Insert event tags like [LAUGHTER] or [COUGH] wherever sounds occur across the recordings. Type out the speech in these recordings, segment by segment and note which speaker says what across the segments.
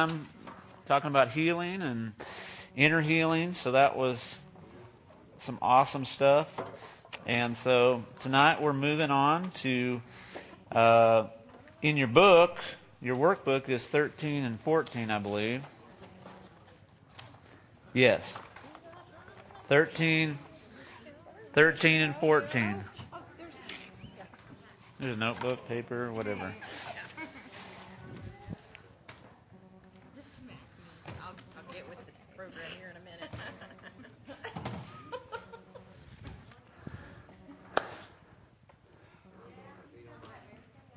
Speaker 1: I'm talking about healing and inner healing. So that was some awesome stuff. And so tonight we're moving on to, uh, in your book, your workbook is 13 and 14, I believe. Yes. 13, 13 and 14. There's a notebook, paper, whatever.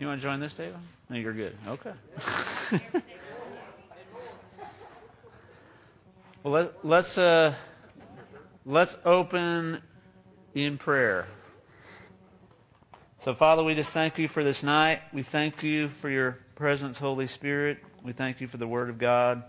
Speaker 1: You want to join this table? No, you're good. Okay. [LAUGHS] well, let, let's uh, let's open in prayer. So, Father, we just thank you for this night. We thank you for your presence, Holy Spirit. We thank you for the Word of God.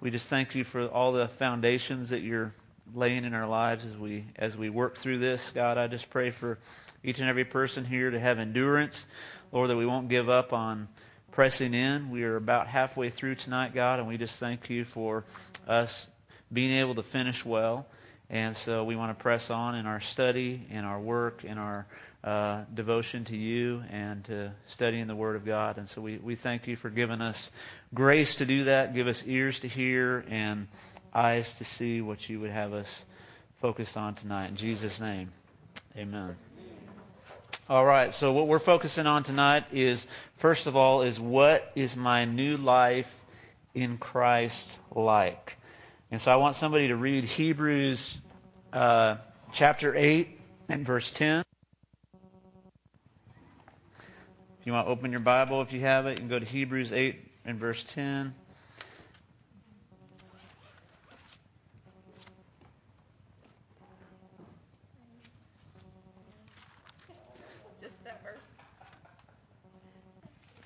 Speaker 1: We just thank you for all the foundations that you're laying in our lives as we as we work through this. God, I just pray for each and every person here to have endurance. Lord, that we won't give up on pressing in. We are about halfway through tonight, God, and we just thank you for us being able to finish well. And so we want to press on in our study, in our work, in our uh, devotion to you, and to studying the Word of God. And so we, we thank you for giving us grace to do that. Give us ears to hear and eyes to see what you would have us focus on tonight. In Jesus' name, amen. All right, so what we're focusing on tonight is, first of all, is what is my new life in Christ like? And so I want somebody to read Hebrews uh, chapter 8 and verse 10. If you want to open your Bible, if you have it, you can go to Hebrews 8 and verse 10.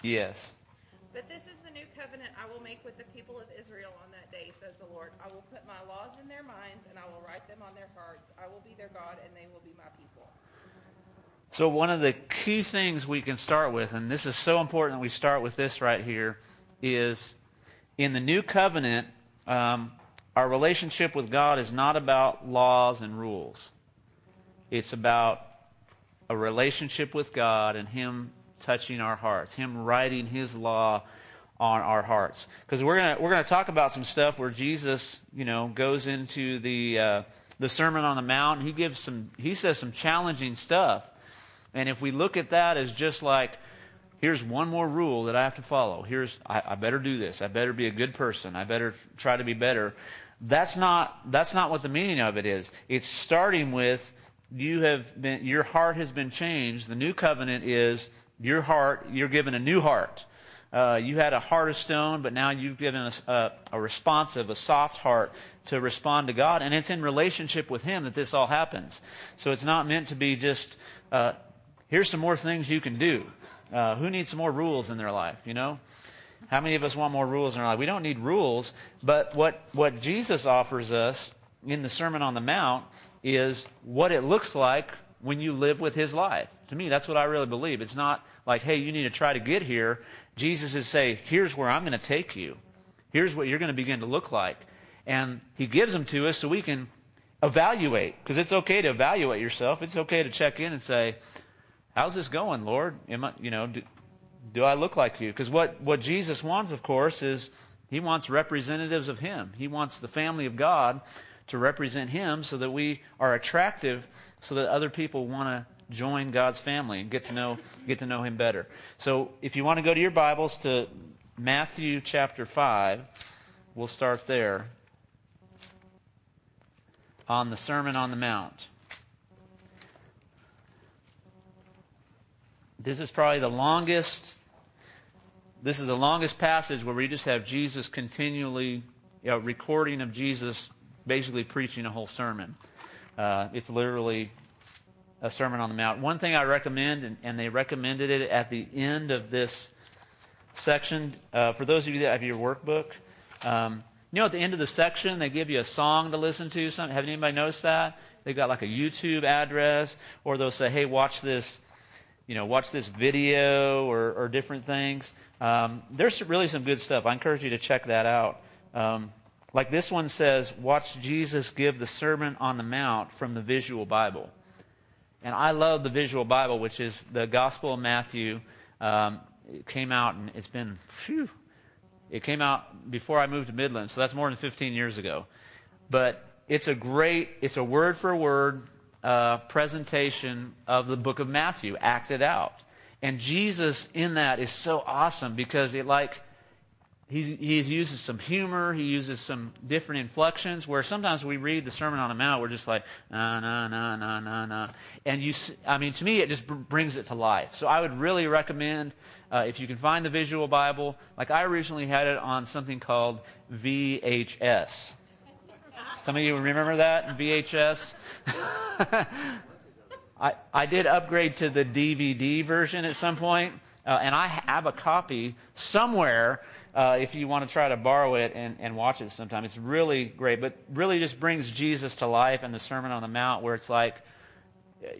Speaker 1: Yes.
Speaker 2: But this is the new covenant I will make with the people of Israel on that day, says the Lord. I will put my laws in their minds, and I will write them on their hearts. I will be their God, and they will be my people.
Speaker 1: So, one of the key things we can start with, and this is so important that we start with this right here, is in the new covenant, um, our relationship with God is not about laws and rules. It's about a relationship with God and Him touching our hearts, Him writing His law on our hearts. Because we're gonna we're gonna talk about some stuff where Jesus, you know, goes into the uh, the Sermon on the Mount. he gives some he says some challenging stuff, and if we look at that as just like here's one more rule that I have to follow. Here's I, I better do this. I better be a good person. I better try to be better. That's not that's not what the meaning of it is. It's starting with you have been your heart has been changed. The new covenant is your heart, you're given a new heart. Uh, you had a heart of stone, but now you've given us a, a, responsive, a soft heart to respond to God. And it's in relationship with Him that this all happens. So it's not meant to be just, uh, here's some more things you can do. Uh, who needs some more rules in their life, you know? How many of us want more rules in our life? We don't need rules, but what, what Jesus offers us in the Sermon on the Mount is what it looks like when you live with His life. To me, that's what I really believe. It's not like, hey, you need to try to get here. Jesus is saying, here's where I'm going to take you. Here's what you're going to begin to look like. And he gives them to us so we can evaluate. Because it's okay to evaluate yourself. It's okay to check in and say, how's this going, Lord? Am I, you know, do, do I look like you? Because what, what Jesus wants, of course, is he wants representatives of him. He wants the family of God to represent him so that we are attractive so that other people want to join God's family and get to know get to know him better. So if you want to go to your Bibles to Matthew chapter 5, we'll start there on the Sermon on the Mount. This is probably the longest this is the longest passage where we just have Jesus continually you know, recording of Jesus basically preaching a whole sermon. Uh, it's literally a Sermon on the Mount. One thing I recommend, and, and they recommended it at the end of this section, uh, for those of you that have your workbook, um, you know, at the end of the section, they give you a song to listen to. Some, have anybody noticed that? They've got like a YouTube address, or they'll say, hey, watch this you know, watch this video or, or different things. Um, there's really some good stuff. I encourage you to check that out. Um, like this one says, watch Jesus give the Sermon on the Mount from the Visual Bible. And I love the Visual Bible, which is the Gospel of Matthew. Um, it came out, and it's been, phew, it came out before I moved to Midland, so that's more than 15 years ago. But it's a great, it's a word for word uh, presentation of the book of Matthew, acted out. And Jesus in that is so awesome because it like He's, he uses some humor. He uses some different inflections where sometimes we read the Sermon on the Mount, we're just like, na, na, na, na, na, na. And you, I mean, to me, it just brings it to life. So I would really recommend, uh, if you can find the visual Bible, like I originally had it on something called VHS. Some of you remember that? VHS? [LAUGHS] I, I did upgrade to the DVD version at some point, uh, and I have a copy somewhere uh, if you want to try to borrow it and, and watch it sometime. It's really great, but really just brings Jesus to life and the Sermon on the Mount, where it's like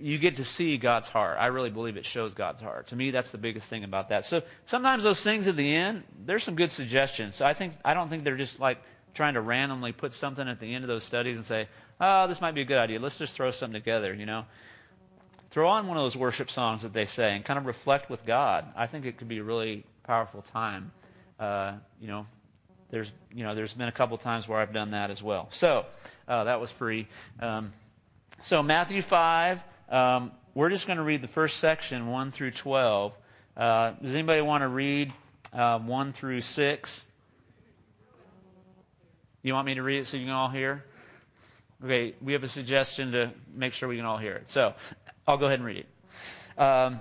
Speaker 1: you get to see God's heart. I really believe it shows God's heart. To me, that's the biggest thing about that. So sometimes those things at the end, there's some good suggestions. So I think I don't think they're just like trying to randomly put something at the end of those studies and say, "Oh, this might be a good idea. Let's just throw something together." You know, throw on one of those worship songs that they say and kind of reflect with God. I think it could be a really powerful time uh, you know, there's you know there's been a couple times where I've done that as well. So uh, that was free. Um, so Matthew five. Um, we're just going to read the first section, one through twelve. Uh, does anybody want to read uh, one through six? You want me to read it so you can all hear? Okay, we have a suggestion to make sure we can all hear it. So I'll go ahead and read it. Um,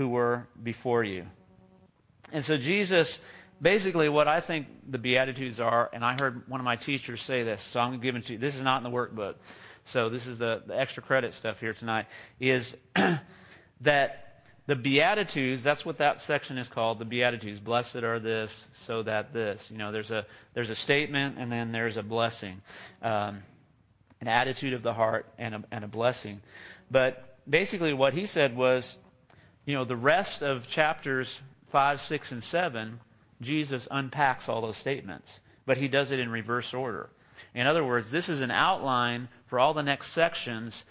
Speaker 1: who were before you. And so Jesus, basically what I think the Beatitudes are, and I heard one of my teachers say this, so I'm giving to you, this is not in the workbook, so this is the, the extra credit stuff here tonight, is [CLEARS THROAT] that the Beatitudes, that's what that section is called, the Beatitudes. Blessed are this, so that this. You know, there's a, there's a statement and then there's a blessing, um, an attitude of the heart and a, and a blessing. But basically what he said was, you know, the rest of chapters 5, 6, and 7, Jesus unpacks all those statements, but he does it in reverse order. In other words, this is an outline for all the next sections,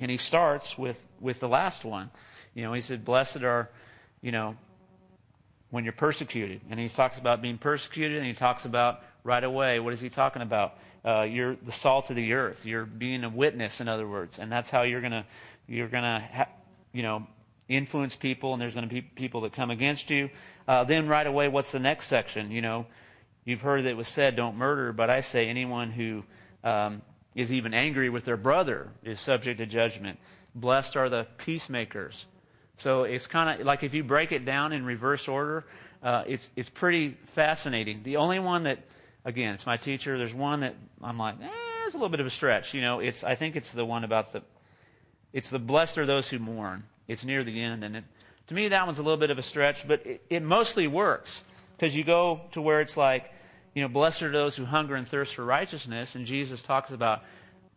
Speaker 1: and he starts with, with the last one. You know, he said, Blessed are, you know, when you're persecuted. And he talks about being persecuted, and he talks about right away, what is he talking about? Uh, you're the salt of the earth. You're being a witness, in other words, and that's how you're gonna you're gonna ha- you know influence people, and there's going to be people that come against you. Uh, then right away, what's the next section? You know, you've heard that it was said, "Don't murder," but I say anyone who um, is even angry with their brother is subject to judgment. Blessed are the peacemakers. So it's kind of like if you break it down in reverse order, uh, it's it's pretty fascinating. The only one that, again, it's my teacher. There's one that I'm like, eh, it's a little bit of a stretch. You know, it's I think it's the one about the, it's the blessed are those who mourn. It's near the end, and it, to me, that one's a little bit of a stretch, but it, it mostly works because you go to where it's like, you know, blessed are those who hunger and thirst for righteousness, and Jesus talks about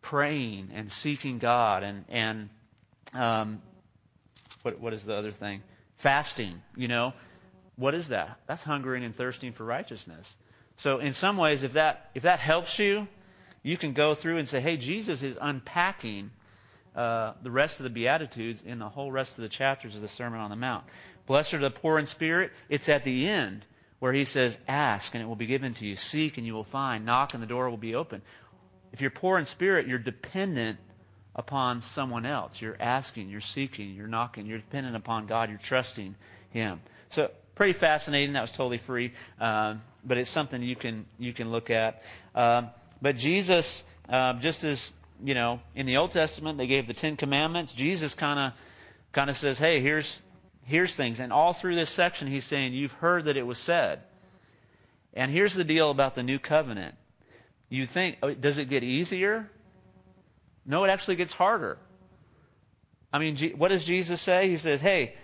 Speaker 1: praying and seeking God, and and um, what what is the other thing? Fasting. You know, what is that? That's hungering and thirsting for righteousness. So in some ways, if that if that helps you, you can go through and say, hey, Jesus is unpacking uh, the rest of the Beatitudes in the whole rest of the chapters of the Sermon on the Mount. Blessed are the poor in spirit. It's at the end where he says, Ask and it will be given to you. Seek and you will find. Knock and the door will be open. If you're poor in spirit, you're dependent upon someone else. You're asking, you're seeking, you're knocking, you're dependent upon God, you're trusting Him. So, pretty fascinating. That was totally free, um, but it's something you can you can look at. Um, but Jesus, uh, just as you know, in the Old Testament, they gave the Ten Commandments. Jesus kind of kind of says, "Hey, here's here's things," and all through this section, he's saying, "You've heard that it was said." And here's the deal about the new covenant. You think, oh, does it get easier? No, it actually gets harder. I mean, what does Jesus say? He says, hey,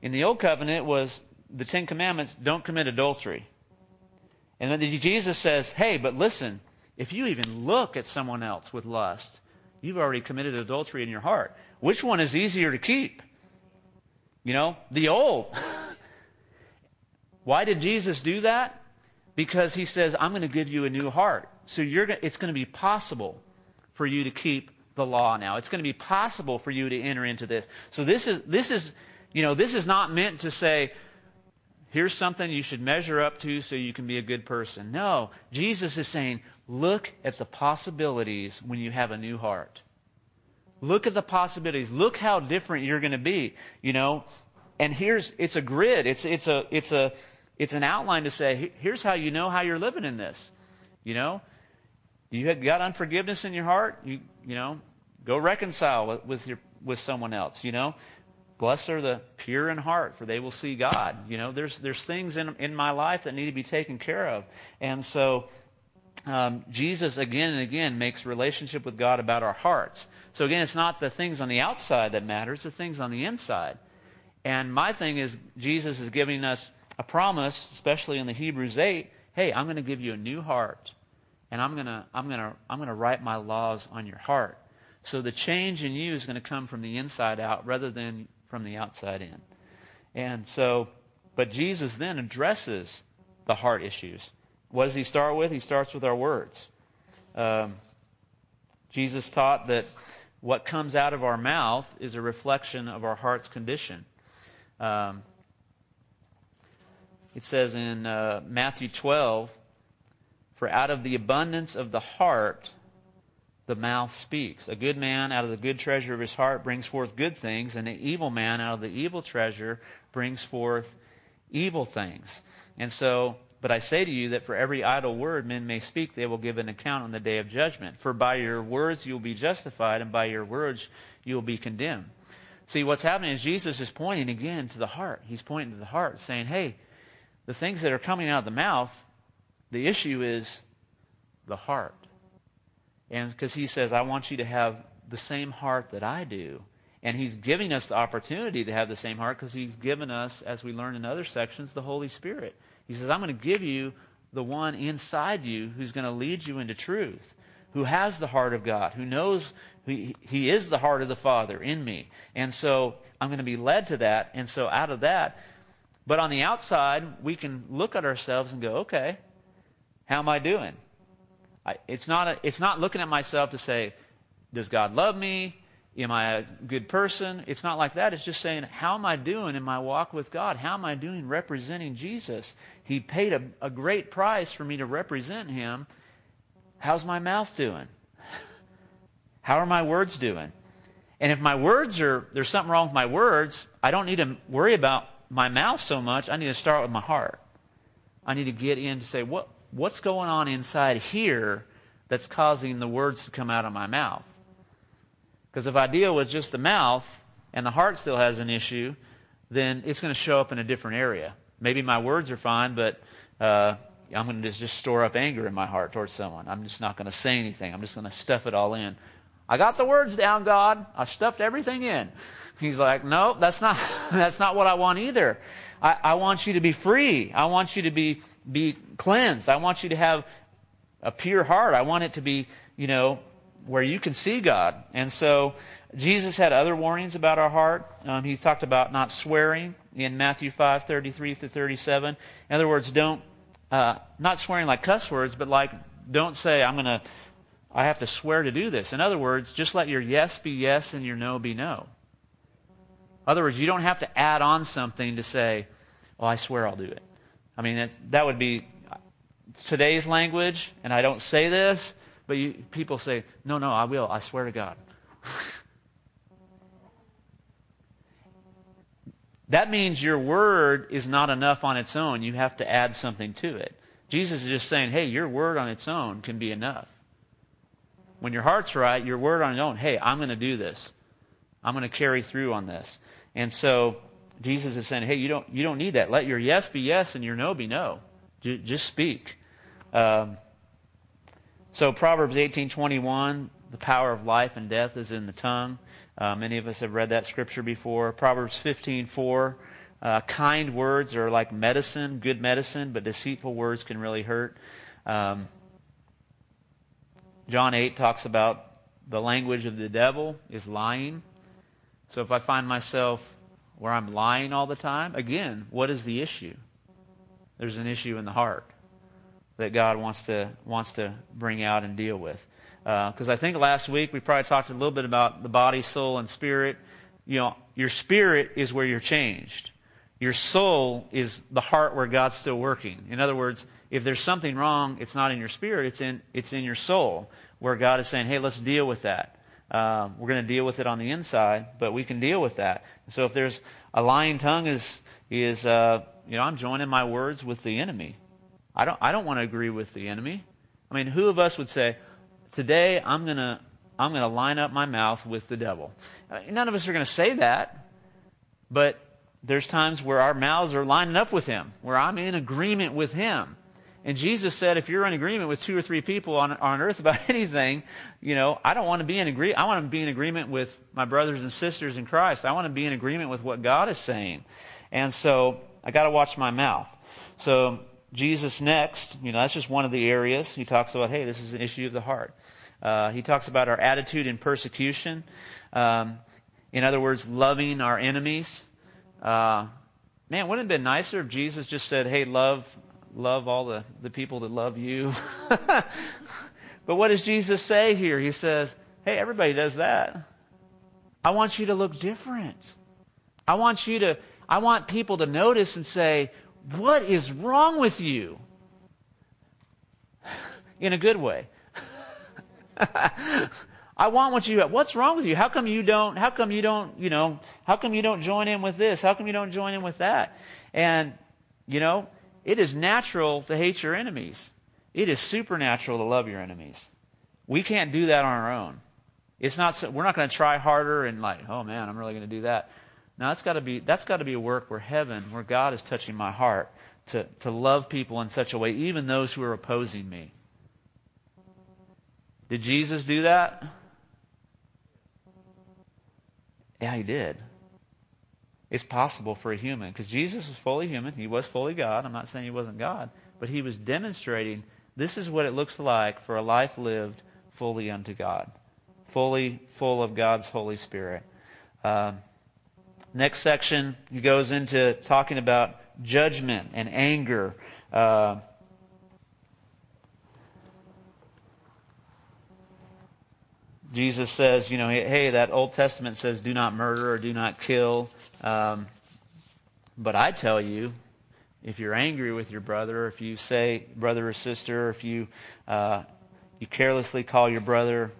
Speaker 1: in the old covenant was the Ten Commandments, don't commit adultery. And then Jesus says, hey, but listen, if you even look at someone else with lust, you've already committed adultery in your heart. Which one is easier to keep? You know, the old. Why did Jesus do that? Because he says, I'm going to give you a new heart. So you're, it's going to be possible for you to keep the law now. It's going to be possible for you to enter into this. So this is, this is, you know, this is not meant to say, here's something you should measure up to so you can be a good person. No, Jesus is saying, look at the possibilities when you have a new heart. Look at the possibilities. Look how different you're going to be, you know. And here's, it's a grid. It's, it's a, it's a, it's an outline to say, here's how you know how you're living in this. You know, you have got unforgiveness in your heart, you, you know, go reconcile with, with, your, with someone else, you know. Blessed are the pure in heart, for they will see God. You know, there's, there's things in, in my life that need to be taken care of. And so, um, Jesus again and again makes relationship with God about our hearts. So again, it's not the things on the outside that matter, it's the things on the inside. And my thing is, Jesus is giving us a promise, especially in the Hebrews 8 hey, I'm going to give you a new heart, and I'm going to, I'm going to, I'm going to write my laws on your heart. So the change in you is going to come from the inside out rather than from the outside in. And so, but Jesus then addresses the heart issues. What does he start with? He starts with our words. Um, Jesus taught that what comes out of our mouth is a reflection of our heart's condition. Um, it says in uh, Matthew 12, For out of the abundance of the heart, the mouth speaks. A good man out of the good treasure of his heart brings forth good things, and an evil man out of the evil treasure brings forth evil things. And so, but I say to you that for every idle word men may speak, they will give an account on the day of judgment. For by your words you will be justified, and by your words you will be condemned. See, what's happening is Jesus is pointing again to the heart. He's pointing to the heart, saying, hey, the things that are coming out of the mouth, the issue is the heart. And because he says, I want you to have the same heart that I do. And he's giving us the opportunity to have the same heart because he's given us, as we learn in other sections, the Holy Spirit. He says, I'm going to give you the one inside you who's going to lead you into truth, who has the heart of God, who knows he, he is the heart of the Father in me. And so I'm going to be led to that. And so out of that, but on the outside, we can look at ourselves and go, okay, how am I doing? I, it's, not a, it's not looking at myself to say, does God love me? Am I a good person? It's not like that. It's just saying, how am I doing in my walk with God? How am I doing representing Jesus? He paid a, a great price for me to represent Him. How's my mouth doing? How are my words doing? And if my words are, there's something wrong with my words, I don't need to worry about my mouth so much, I need to start with my heart. I need to get in to say, what, what's going on inside here that's causing the words to come out of my mouth? Because if I deal with just the mouth and the heart still has an issue, then it's going to show up in a different area. Maybe my words are fine, but uh, I'm going to just, just store up anger in my heart towards someone. I'm just not going to say anything. I'm just going to stuff it all in. I got the words down, God. I stuffed everything in. He's like, no, that's not, [LAUGHS] that's not what I want either. I, I want you to be free. I want you to be, be cleansed. I want you to have a pure heart. I want it to be, you know, where you can see God. And so Jesus had other warnings about our heart. Um, he talked about not swearing in Matthew 5, 33 to 37. In other words, don't, uh, not swearing like cuss words, but like, don't say, I'm going to I have to swear to do this. In other words, just let your yes be yes and your no be no. In other words, you don't have to add on something to say, well, I swear I'll do it. I mean, that would be today's language, and I don't say this, but you, people say, no, no, I will. I swear to God. [LAUGHS] that means your word is not enough on its own. You have to add something to it. Jesus is just saying, hey, your word on its own can be enough. When your heart's right, your word on its own, hey, I'm going to do this. I'm going to carry through on this. And so Jesus is saying, hey, you don't, you don't need that. Let your yes be yes and your no be no. Just speak. Um, so Proverbs 18:21, the power of life and death is in the tongue. Uh, many of us have read that scripture before. Proverbs 15:4, uh, kind words are like medicine, good medicine, but deceitful words can really hurt. Um, John 8 talks about the language of the devil is lying. So if I find myself where I'm lying all the time, again, what is the issue? There's an issue in the heart that God wants to wants to bring out and deal with. Because uh, I think last week we probably talked a little bit about the body, soul, and spirit. You know, your spirit is where you're changed. Your soul is the heart where God's still working. In other words, if there's something wrong, it's not in your spirit; it's in it's in your soul, where God is saying, "Hey, let's deal with that." Um, we're going to deal with it on the inside, but we can deal with that. So if there's a lying tongue, is is uh, you know I'm joining my words with the enemy. I don't, I don't want to agree with the enemy. I mean, who of us would say, today I'm going to I'm going to line up my mouth with the devil? None of us are going to say that, but there's times where our mouths are lining up with him, where I'm in agreement with him. And Jesus said, if you're in agreement with two or three people on, on earth about [LAUGHS] anything, you know, I don't want to be in agree. I want to be in agreement with my brothers and sisters in Christ. I want to be in agreement with what God is saying. And so I got to watch my mouth. So Jesus next, you know, that's just one of the areas. He talks about, hey, this is an issue of the heart. Uh, he talks about our attitude in persecution. Um, in other words, loving our enemies. Uh, man, wouldn't it have been nicer if Jesus just said, hey, love, love all the, the people that love you? [LAUGHS] but what does Jesus say here? He says, hey, everybody does that. I want you to look different. I want you to, I want people to notice and say, what is wrong with you? In a good way. [LAUGHS] I want what you have. What's wrong with you? How come you don't, how come you don't, you know, how come you don't join in with this? How come you don't join in with that? And, you know, it is natural to hate your enemies. It is supernatural to love your enemies. We can't do that on our own. It's not, we're not going to try harder and like, oh man, I'm really going to do that. Now that's got to be that's got to be a work where heaven, where God is touching my heart to, to love people in such a way, even those who are opposing me. Did Jesus do that? Yeah, he did. It's possible for a human because Jesus was fully human. He was fully God. I'm not saying he wasn't God, but he was demonstrating this is what it looks like for a life lived fully unto God, fully full of God's Holy Spirit. Um, Next section, goes into talking about judgment and anger. Uh, Jesus says, you know, hey, that Old Testament says, do not murder or do not kill. Um, but I tell you, if you're angry with your brother, if you say brother or sister, or if you uh, you carelessly call your brother,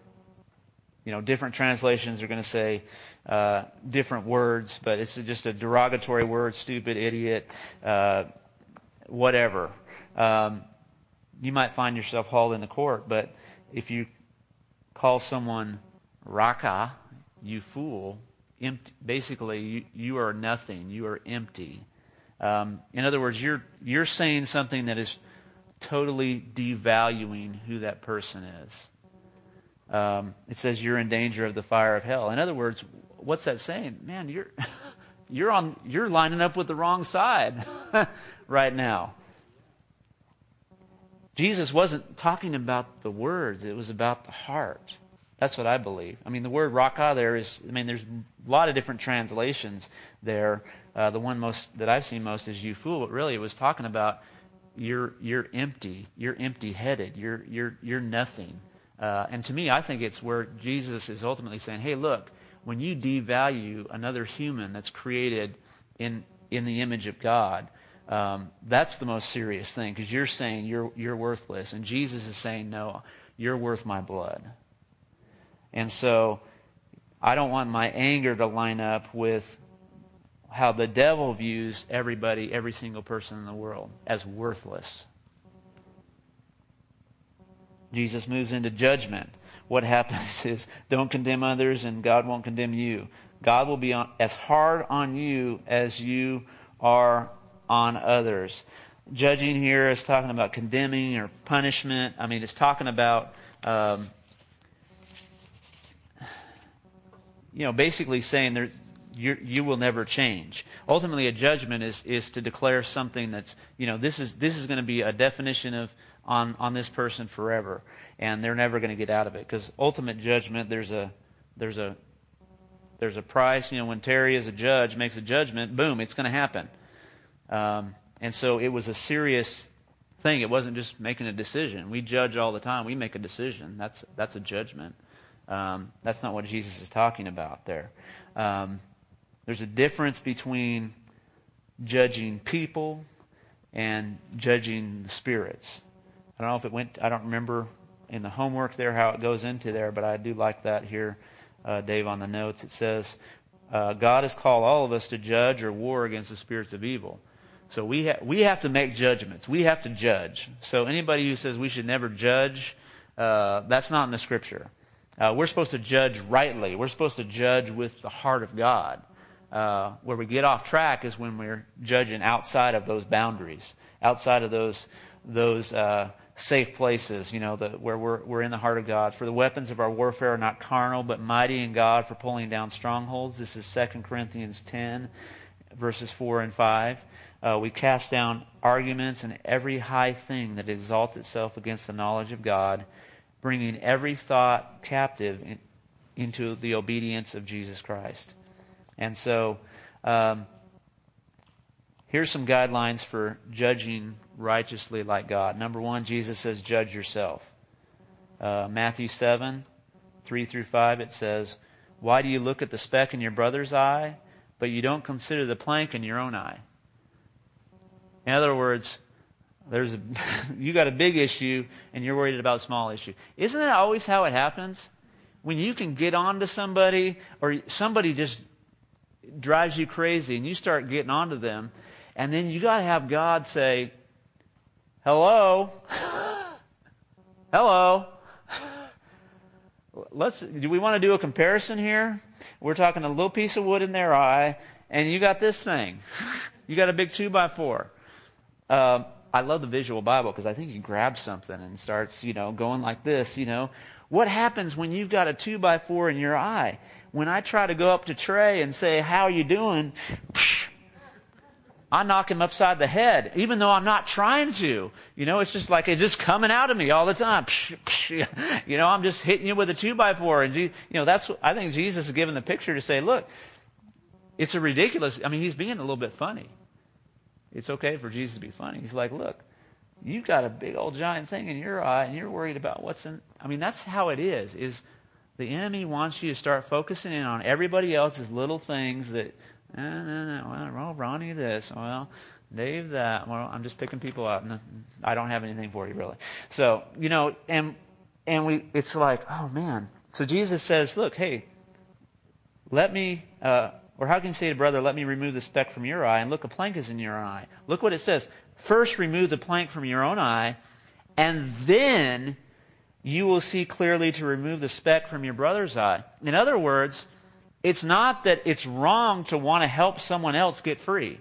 Speaker 1: you know, different translations are going to say uh, different words, but it's just a derogatory word, stupid, idiot, uh, whatever. Um, you might find yourself hauled into court, but if you call someone raka, you fool, empty, basically you, you are nothing. You are empty. Um, in other words, you're, you're saying something that is totally devaluing who that person is. Um, it says you're in danger of the fire of hell. In other words, what's that saying? Man, you're [LAUGHS] you're on you're lining up with the wrong side [LAUGHS] right now. Jesus wasn't talking about the words, it was about the heart. That's what I believe. I mean, the word raka there is, I mean, there's a lot of different translations there. Uh, the one most that I've seen most is you fool, but really it was talking about you're, you're empty. You're empty headed. You're, you're, you're nothing. Uh, and to me, I think it's where Jesus is ultimately saying, hey, look, when you devalue another human that's created in, in the image of God, um, that's the most serious thing because you're saying you're, you're worthless. And Jesus is saying, no, you're worth my blood. And so I don't want my anger to line up with how the devil views everybody, every single person in the world, as worthless. Jesus moves into judgment. What happens [LAUGHS] is don't condemn others and God won't condemn you. God will be on, as hard on you as you are on others. Judging here is talking about condemning or punishment. I mean, it's talking about, um, you know, basically saying there, you, you will never change. Ultimately, a judgment is, is to declare something that's, you know, this is, this is going to be a definition of on, on this person forever, and they're never going to get out of it. Because ultimate judgment, there's a, there's a, there's a price. You know, when Terry, as a judge, makes a judgment, boom, it's going to happen. Um, and so it was a serious thing. It wasn't just making a decision. We judge all the time. We make a decision. That's that's a judgment. Um, that's not what Jesus is talking about there. Um, there's a difference between judging people and judging the spirits. I don't know if it went, I don't remember in the homework there how it goes into there, but I do like that here, uh, Dave, on the notes. It says, uh, God has called all of us to judge or war against the spirits of evil. So we, ha- we have to make judgments. We have to judge. So anybody who says we should never judge, uh, that's not in the scripture. Uh, we're supposed to judge rightly. We're supposed to judge with the heart of God. Uh, where we get off track is when we're judging outside of those boundaries, outside of those those uh, safe places, you know, the, where we're we're in the heart of God. For the weapons of our warfare are not carnal, but mighty in God for pulling down strongholds. This is 2 Corinthians 10, verses 4 and 5. Uh, we cast down arguments and every high thing that exalts itself against the knowledge of God bringing every thought captive in, into the obedience of Jesus Christ. And so, um, here's some guidelines for judging righteously like God. Number one, Jesus says, judge yourself. Uh, Matthew 7, 3 through 5, it says, Why do you look at the speck in your brother's eye, but you don't consider the plank in your own eye? In other words, there's a, [LAUGHS] you got a big issue and you're worried about a small issue. Isn't that always how it happens? When you can get on to somebody or somebody just drives you crazy and you start getting on to them, and then you got to have God say, "Hello, hello." Let's. Do we want to do a comparison here? We're talking a little piece of wood in their eye, and you got this thing. [LAUGHS] You got a big two by four. Um, I love the visual Bible because I think he grabs something and starts, you know, going like this, you know. What happens when you've got a two by four in your eye? When I try to go up to Trey and say, how are you doing? I knock him upside the head, even though I'm not trying to. You know, it's just like it's just coming out of me all the time. You know, I'm just hitting you with a two by four. And, you know, that's, I think Jesus is giving the picture to say, look, it's a ridiculous, I mean, he's being a little bit funny. It's okay for Jesus to be funny. He's like, look, you've got a big old giant thing in your eye and you're worried about what's in I mean, that's how it is. Is the enemy wants you to start focusing in on everybody else's little things that no, no, no. Well, Ronnie this. Well, Dave that. Well, I'm just picking people up. I don't have anything for you really. So, you know, and and we it's like, oh man. So Jesus says, look, hey, let me uh, or how can you say to brother, let me remove the speck from your eye, and look, a plank is in your eye? Look what it says. First remove the plank from your own eye, and then you will see clearly to remove the speck from your brother's eye. In other words, it's not that it's wrong to want to help someone else get free.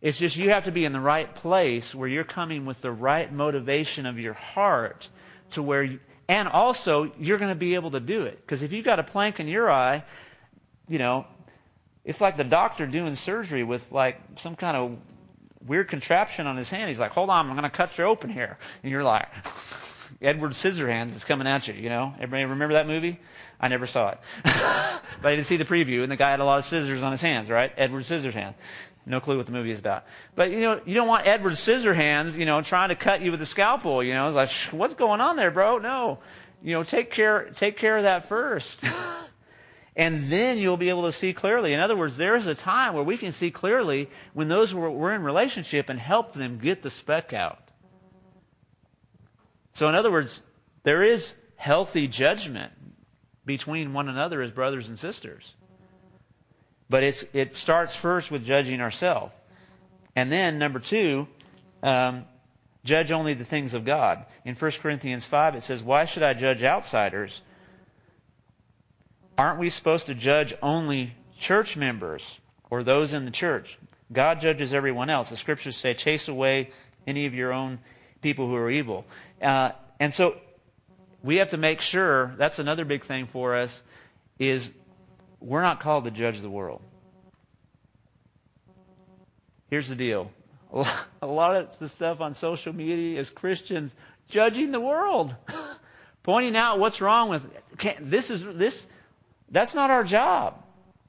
Speaker 1: It's just you have to be in the right place where you're coming with the right motivation of your heart to where you, and also you're going to be able to do it. Because if you've got a plank in your eye, you know, it's like the doctor doing surgery with like some kind of weird contraption on his hand. He's like, hold on, I'm going to cut you open here. And you're like, [LAUGHS] Edward Scissorhands is coming at you, you know? Everybody remember that movie? I never saw it. [LAUGHS] but I did see the preview, and the guy had a lot of scissors on his hands, right? Edward Scissorhands. No clue what the movie is about. But you know, you don't want Edward Scissorhands, you know, trying to cut you with a scalpel. You know, it's like, what's going on there, bro? No, you know, take care, take care of that first. [LAUGHS] and then you'll be able to see clearly. In other words, there is a time where we can see clearly when those we're in relationship and help them get the speck out. So, in other words, there is healthy judgment between one another as brothers and sisters. But it's, it starts first with judging ourselves. And then, number two, um, judge only the things of God. In 1 Corinthians 5, it says, Why should I judge outsiders? Aren't we supposed to judge only church members or those in the church? God judges everyone else. The scriptures say, Chase away any of your own people who are evil. Uh, and so we have to make sure that's another big thing for us is we're not called to judge the world. Here's the deal. A lot of the stuff on social media is Christians judging the world, [LAUGHS] pointing out what's wrong with this is this that's not our job.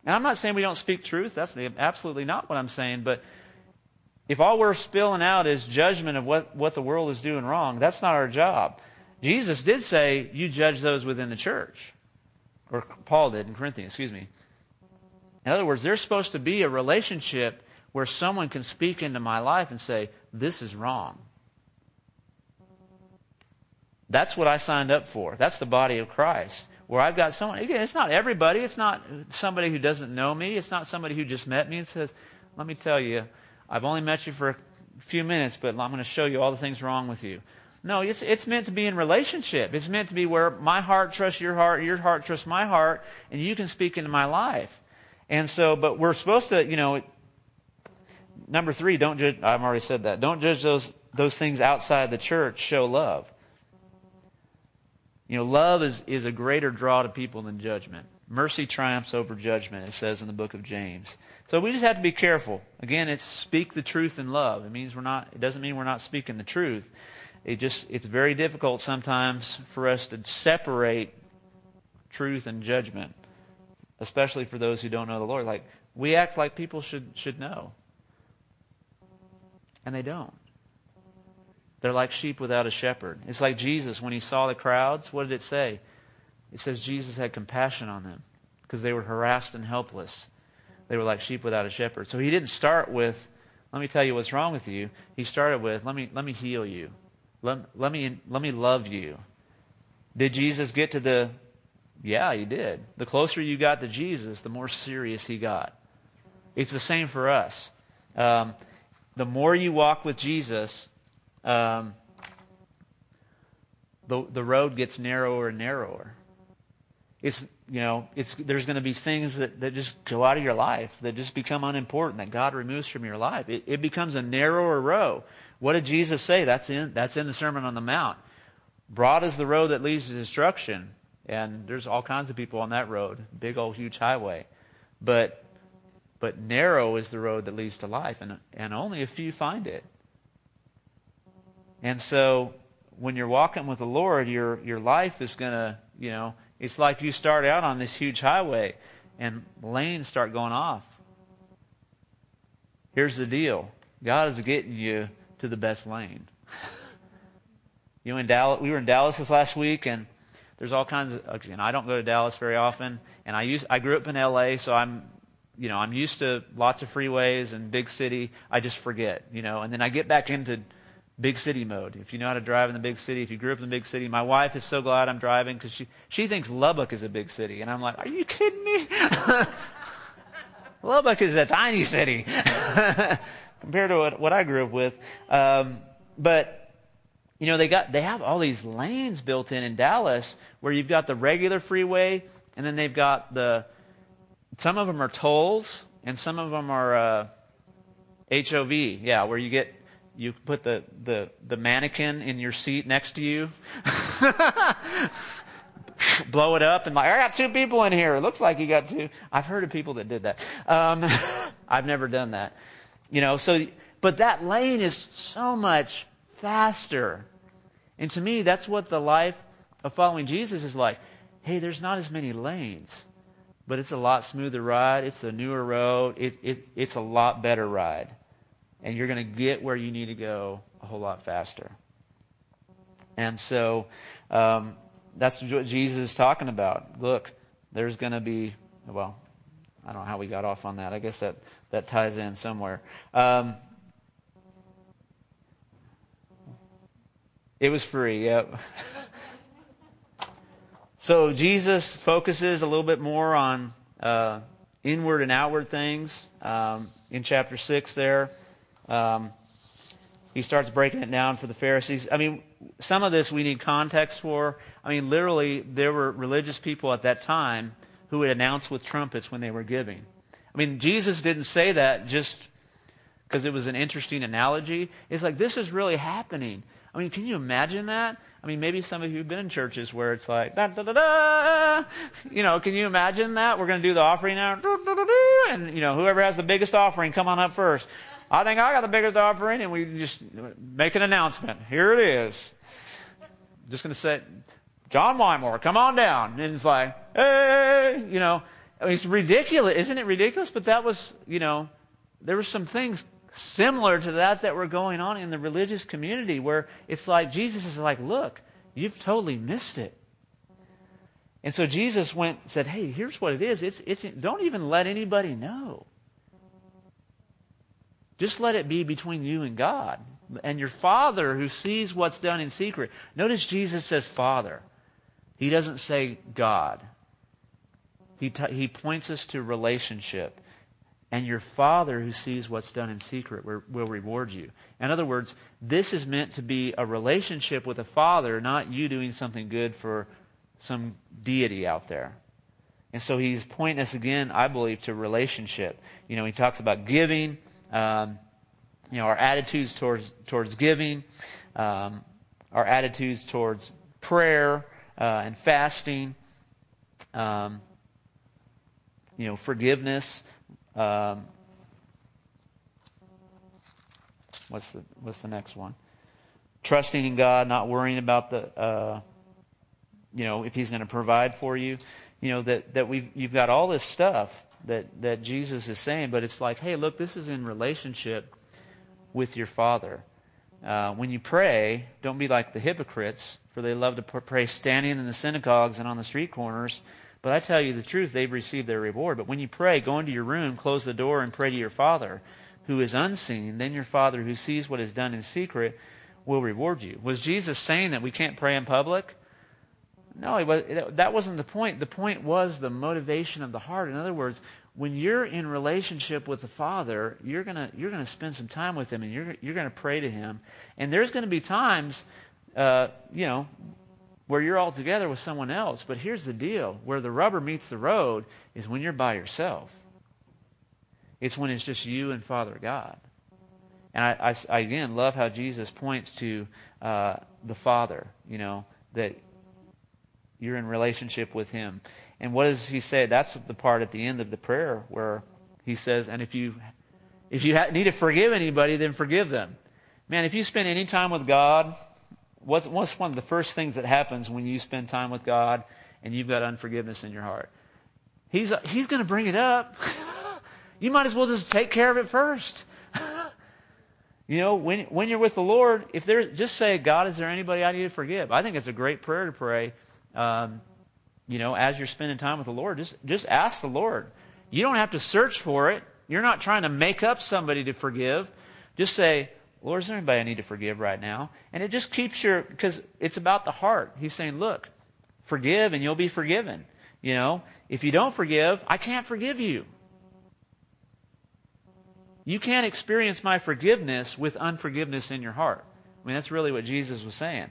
Speaker 1: And I'm not saying we don't speak truth. That's absolutely not what I'm saying. But if all we're spilling out is judgment of what, what the world is doing wrong, that's not our job. Jesus did say, You judge those within the church. Or Paul did in Corinthians, excuse me. In other words, there's supposed to be a relationship where someone can speak into my life and say, This is wrong. That's what I signed up for. That's the body of Christ. Where I've got someone, again, it's not everybody. It's not somebody who doesn't know me. It's not somebody who just met me and says, Let me tell you, I've only met you for a few minutes, but I'm going to show you all the things wrong with you. No, it's, it's meant to be in relationship. It's meant to be where my heart trusts your heart, your heart trusts my heart, and you can speak into my life. And so, but we're supposed to, you know, number three, don't judge, I've already said that. Don't judge those, those things outside the church, show love. You know, love is, is a greater draw to people than judgment. Mercy triumphs over judgment, it says in the book of James. So we just have to be careful. Again, it's speak the truth in love. It means we're not it doesn't mean we're not speaking the truth. It just it's very difficult sometimes for us to separate truth and judgment, especially for those who don't know the Lord. Like we act like people should should know. And they don't. They're like sheep without a shepherd. It's like Jesus when he saw the crowds. What did it say? It says Jesus had compassion on them because they were harassed and helpless. They were like sheep without a shepherd. So he didn't start with, let me tell you what's wrong with you. He started with, let me, let me heal you. Let, let, me, let me love you. Did Jesus get to the, yeah, he did. The closer you got to Jesus, the more serious he got. It's the same for us. Um, the more you walk with Jesus, um, the, the road gets narrower and narrower. It's, you know, it's, there's going to be things that, that just go out of your life, that just become unimportant, that God removes from your life. It, it becomes a narrower road. What did Jesus say? That's in, that's in the Sermon on the Mount. Broad is the road that leads to destruction, and there's all kinds of people on that road, big old huge highway. But, but narrow is the road that leads to life, and, and only a few find it. And so when you're walking with the Lord, your, your life is going to, you know, it's like you start out on this huge highway and lanes start going off. Here's the deal God is getting you to the best lane. [LAUGHS] you know, in Dallas, we were in Dallas this last week, and there's all kinds of. Again, I don't go to Dallas very often, and I used I grew up in L.A., so I'm, you know, I'm used to lots of freeways and big city. I just forget, you know, and then I get back into big city mode. If you know how to drive in the big city, if you grew up in the big city, my wife is so glad I'm driving because she, she thinks Lubbock is a big city. And I'm like, are you kidding me? [LAUGHS] Lubbock is a tiny city [LAUGHS] compared to what, what I grew up with. Um, but, you know, they got, they have all these lanes built in in Dallas where you've got the regular freeway and then they've got the, some of them are tolls and some of them are, uh, HOV, yeah, where you get you put the, the, the mannequin in your seat next to you. [LAUGHS] Blow it up and like, I got two people in here. It looks like you got two. I've heard of people that did that. Um, [LAUGHS] I've never done that. You know, so, but that lane is so much faster. And to me, that's what the life of following Jesus is like. Hey, there's not as many lanes. but it's a lot smoother ride. It's the newer road. It, it, it's a lot better ride. And you're going to get where you need to go a whole lot faster. And so um, that's what Jesus is talking about. Look, there's going to be, well, I don't know how we got off on that. I guess that, that ties in somewhere. Um, it was free, yep. [LAUGHS] so Jesus focuses a little bit more on uh, inward and outward things um, in chapter 6 there. Um, he starts breaking it down for the Pharisees. I mean, some of this we need context for. I mean, literally, there were religious people at that time who would announce with trumpets when they were giving. I mean, Jesus didn't say that just because it was an interesting analogy. It's like, this is really happening. I mean, can you imagine that? I mean, maybe some of you have been in churches where it's like, da, da, da, da. you know, can you imagine that? We're going to do the offering now. Da, da, da, and, you know, whoever has the biggest offering, come on up first. I think I got the biggest offering, and we just make an announcement. Here it is. Just going to say, John Wymore, come on down. And it's like, hey, you know, I mean, it's ridiculous. Isn't it ridiculous? But that was, you know, there were some things similar to that that were going on in the religious community where it's like Jesus is like, look, you've totally missed it. And so Jesus went and said, hey, here's what it is. It's, it's, don't even let anybody know. Just let it be between you and God and your Father who sees what's done in secret. Notice Jesus says Father. He doesn't say God. He, t- he points us to relationship. And your Father who sees what's done in secret will, will reward you. In other words, this is meant to be a relationship with a Father, not you doing something good for some deity out there. And so he's pointing us again, I believe, to relationship. You know, he talks about giving, um, you know, our attitudes towards towards giving, um, our attitudes towards prayer uh, and fasting, um, you know, forgiveness. Um, what's the what's the next one? Trusting in God, not worrying about the, uh, you know, if He's going to provide for you. You know that that we've you've got all this stuff that that Jesus is saying, but it's like, hey, look, this is in relationship with your Father. Uh, when you pray, don't be like the hypocrites, for they love to pray standing in the synagogues and on the street corners but I tell you the truth, they've received their reward. But when you pray, go into your room, close the door, and pray to your Father who is unseen. Then your Father who sees what is done in secret will reward you. Was Jesus saying that we can't pray in public? No, that wasn't the point. The point was the motivation of the heart. In other words, when you're in relationship with the Father, you're gonna you're gonna spend some time with Him, and you're you're gonna pray to Him. And there's gonna be times, uh, you know, where you're all together with someone else. But here's the deal where the rubber meets the road is when you're by yourself. It's when it's just you and Father God. And I, I, I again love how Jesus points to uh, the Father, you know, that you're in relationship with Him. And what does He say? That's the part at the end of the prayer where He says, and if you, if you need to forgive anybody, then forgive them. Man, if you spend any time with God, what's, what's one of the first things that happens when you spend time with God and you've got unforgiveness in your heart? He's, he's going to bring it up. [LAUGHS] you might as well just take care of it first. [LAUGHS] you know, when, when you're with the Lord, if there's, just say, God, is there anybody I need to forgive? I think it's a great prayer to pray. Um, you know, as you're spending time with the Lord, just, just ask the Lord. You don't have to search for it. You're not trying to make up somebody to forgive. Just say, Lord, is there anybody I need to forgive right now? And it just keeps your, because it's about the heart. He's saying, look, forgive and you'll be forgiven. You know, if you don't forgive, I can't forgive you. You can't experience my forgiveness with unforgiveness in your heart. I mean, that's really what Jesus was saying.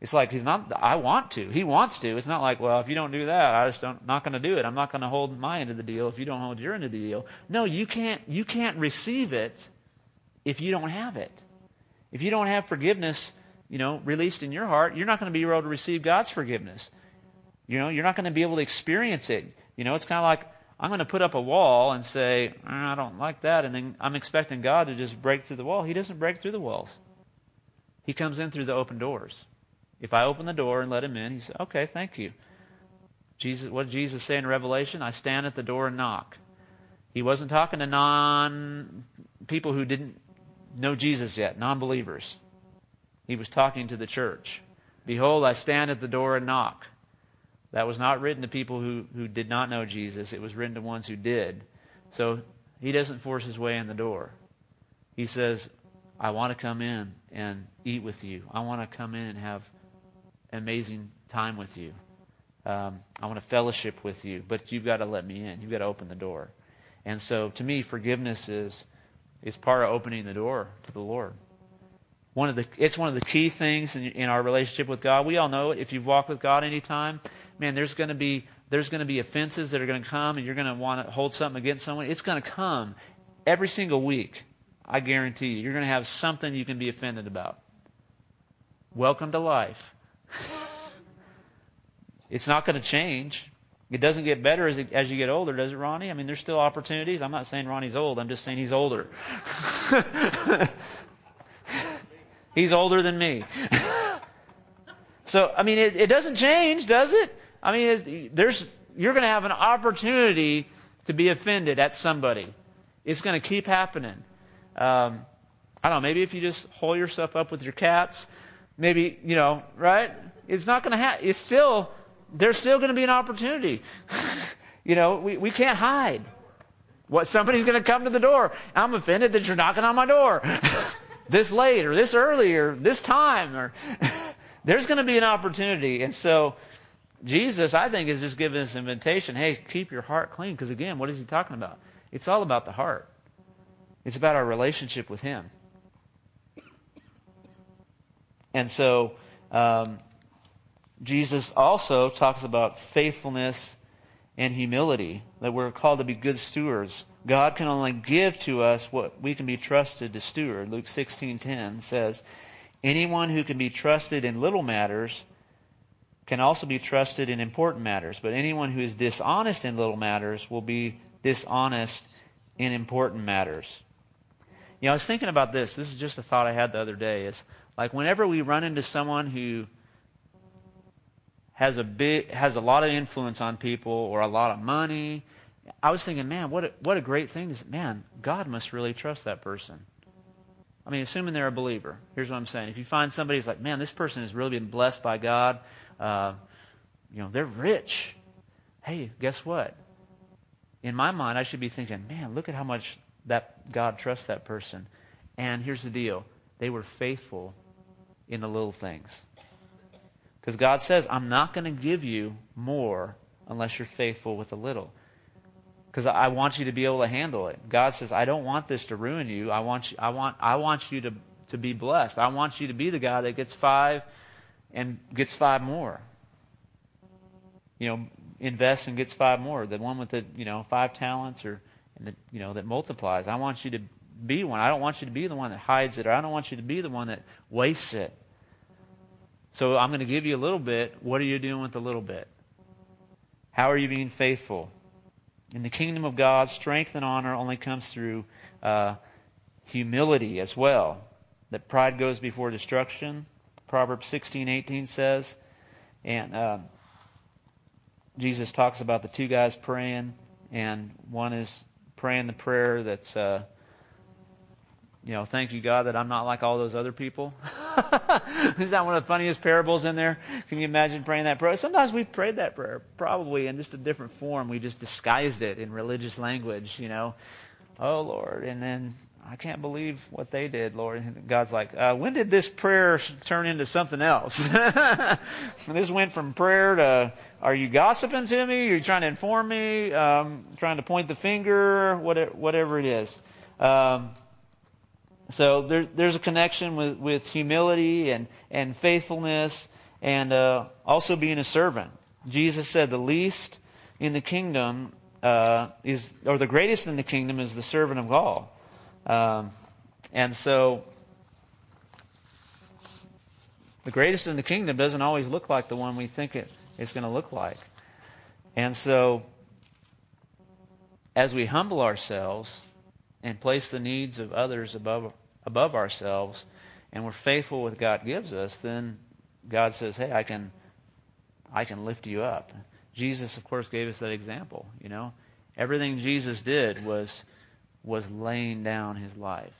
Speaker 1: It's like he's not. I want to. He wants to. It's not like, well, if you don't do that, I just don't. Not going to do it. I'm not going to hold my end of the deal if you don't hold your end of the deal. No, you can't. You can't receive it if you don't have it. If you don't have forgiveness, you know, released in your heart, you're not going to be able to receive God's forgiveness. You know, you're not going to be able to experience it. You know, it's kind of like I'm going to put up a wall and say, uh, I don't like that, and then I'm expecting God to just break through the wall. He doesn't break through the walls. He comes in through the open doors. If I open the door and let him in, he says, okay, thank you. Jesus, what did Jesus say in Revelation? I stand at the door and knock. He wasn't talking to non people who didn't know Jesus yet, non believers. He was talking to the church. Behold, I stand at the door and knock. That was not written to people who, who did not know Jesus. It was written to ones who did. So he doesn't force his way in the door. He says, I want to come in and eat with you. I want to come in and have amazing time with you. Um, I want to fellowship with you, but you've got to let me in. You've got to open the door. And so, to me, forgiveness is is part of opening the door to the Lord. One of the it's one of the key things in, in our relationship with God. We all know it. If you've walked with God any time, man, there's going to be there's going to be offenses that are going to come, and you're going to want to hold something against someone. It's going to come every single week. I guarantee you, you're going to have something you can be offended about. Welcome to life. It's not going to change. It doesn't get better as, it, as you get older, does it, Ronnie? I mean, there's still opportunities. I'm not saying Ronnie's old. I'm just saying he's older. [LAUGHS] he's older than me. so, I mean, it, it, doesn't change, does it? I mean, there's you're going to have an opportunity to be offended at somebody. It's going to keep happening. Um, I don't know. Maybe if you just hole yourself up with your cats, maybe you know, right? It's not going to happen. It's still there's still going to be an opportunity. [LAUGHS] you know, we, we can't hide. What somebody's going to come to the door. I'm offended that you're knocking on my door [LAUGHS] this late or this early or this time or [LAUGHS] there's going to be an opportunity. And so Jesus, I think, is just giving us an invitation. Hey, keep your heart clean. Because again, what is he talking about? It's all about the heart. It's about our relationship with him. And so um, Jesus also talks about faithfulness and humility, that we're called to be good stewards. God can only give to us what we can be trusted to steward. Luke 16:10 says, "Anyone who can be trusted in little matters can also be trusted in important matters, but anyone who is dishonest in little matters will be dishonest in important matters." You know, I was thinking about this. This is just a thought I had the other day. Is like whenever we run into someone who has a big has a lot of influence on people or a lot of money. I was thinking, man, what a, what a great thing is man, God must really trust that person. I mean, assuming they're a believer. Here's what I'm saying: if you find somebody who's like, man, this person has really been blessed by God, uh, you know, they're rich. Hey, guess what? In my mind, I should be thinking, man, look at how much that God trusts that person. And here's the deal: they were faithful in the little things. Because God says, I'm not going to give you more unless you're faithful with a little. Because I want you to be able to handle it. God says, I don't want this to ruin you. I want you, I want, I want you to, to be blessed. I want you to be the guy that gets five and gets five more. You know, invests and gets five more. The one with the, you know, five talents or, and the, you know, that multiplies. I want you to be one. I don't want you to be the one that hides it, or I don't want you to be the one that wastes it. So I'm going to give you a little bit. What are you doing with a little bit? How are you being faithful? In the kingdom of God, strength and honor only comes through uh, humility as well. That pride goes before destruction. Proverbs 16:18 says, and uh, Jesus talks about the two guys praying, and one is praying the prayer that's uh, you know, thank you, God, that I'm not like all those other people. [LAUGHS] Is that one of the funniest parables in there? Can you imagine praying that prayer? Sometimes we've prayed that prayer, probably in just a different form. We just disguised it in religious language, you know. Oh, Lord. And then I can't believe what they did, Lord. And God's like, uh, when did this prayer turn into something else? [LAUGHS] this went from prayer to, are you gossiping to me? Are you trying to inform me? Um, trying to point the finger? Whatever it is. Um, so there, there's a connection with, with humility and, and faithfulness and uh, also being a servant. Jesus said the least in the kingdom uh, is, or the greatest in the kingdom is the servant of all. Um, and so the greatest in the kingdom doesn't always look like the one we think it is going to look like. And so as we humble ourselves and place the needs of others above above ourselves and we're faithful with God gives us, then God says, "Hey, I can I can lift you up." Jesus, of course, gave us that example. You know, everything Jesus did was was laying down his life,